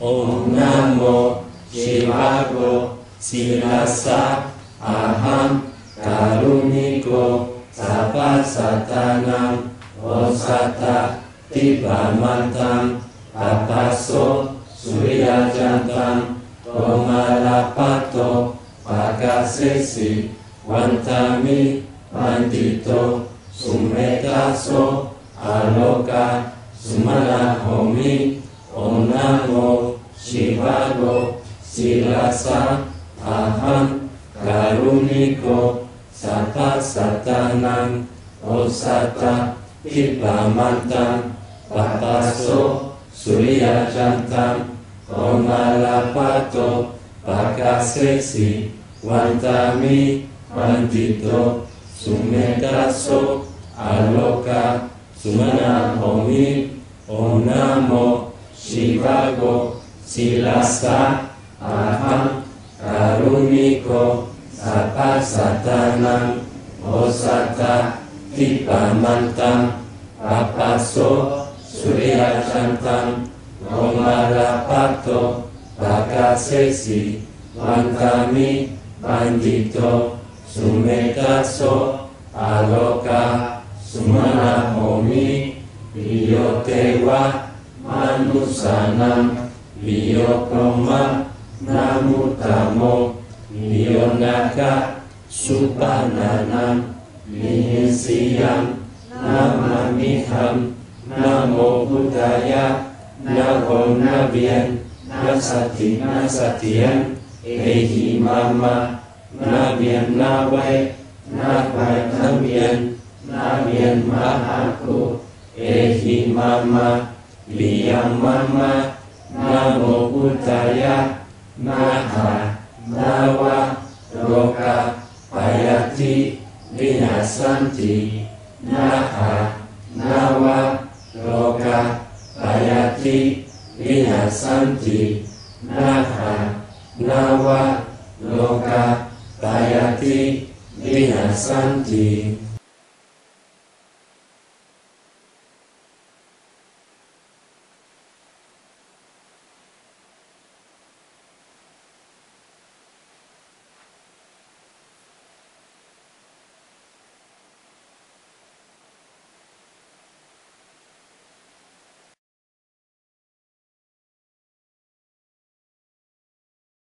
Om Namo Shivago Silasa Aham Karuniko Sapasatanam Osata Tibamantam Apaso Suryajantam Omalapato Pagasesi Wantami Pandito Sumetaso Aloka Sumalahomi Om Namo Shivago, Silasa, Aham, Karuniko, Sata Satanan, Osata, Ipamanta, Papaso, Suryajantam, Omalapato, Pakasesi, Vantami, Vantito, Sumetaso, Aloka, Sumana Homi, Onamo, Shivago, silasa aham karuniko sapa satanam osata tipamantam apaso pato omarapato bakasesi mantami pandito sumetaso aloka sumana sumanahomi iyotewa manusanam Viokoma, Namutamo, Vionaka, Supananam, Nihisiam, Namamiham, Namo Buddhaya, Namo Nabian, Nasati Nasatian, Ehi Mama, Nabian Nawai, Nabai Nabian, Nabian Mahaku, Ehi Mama, Liang Mama, นะโมพุทธายะนาหานาวะโลกาปายติวินาสันตินาหานาวะโลกาปายติวินาสันตินาหานาวะโลกาปายติวินาสันติ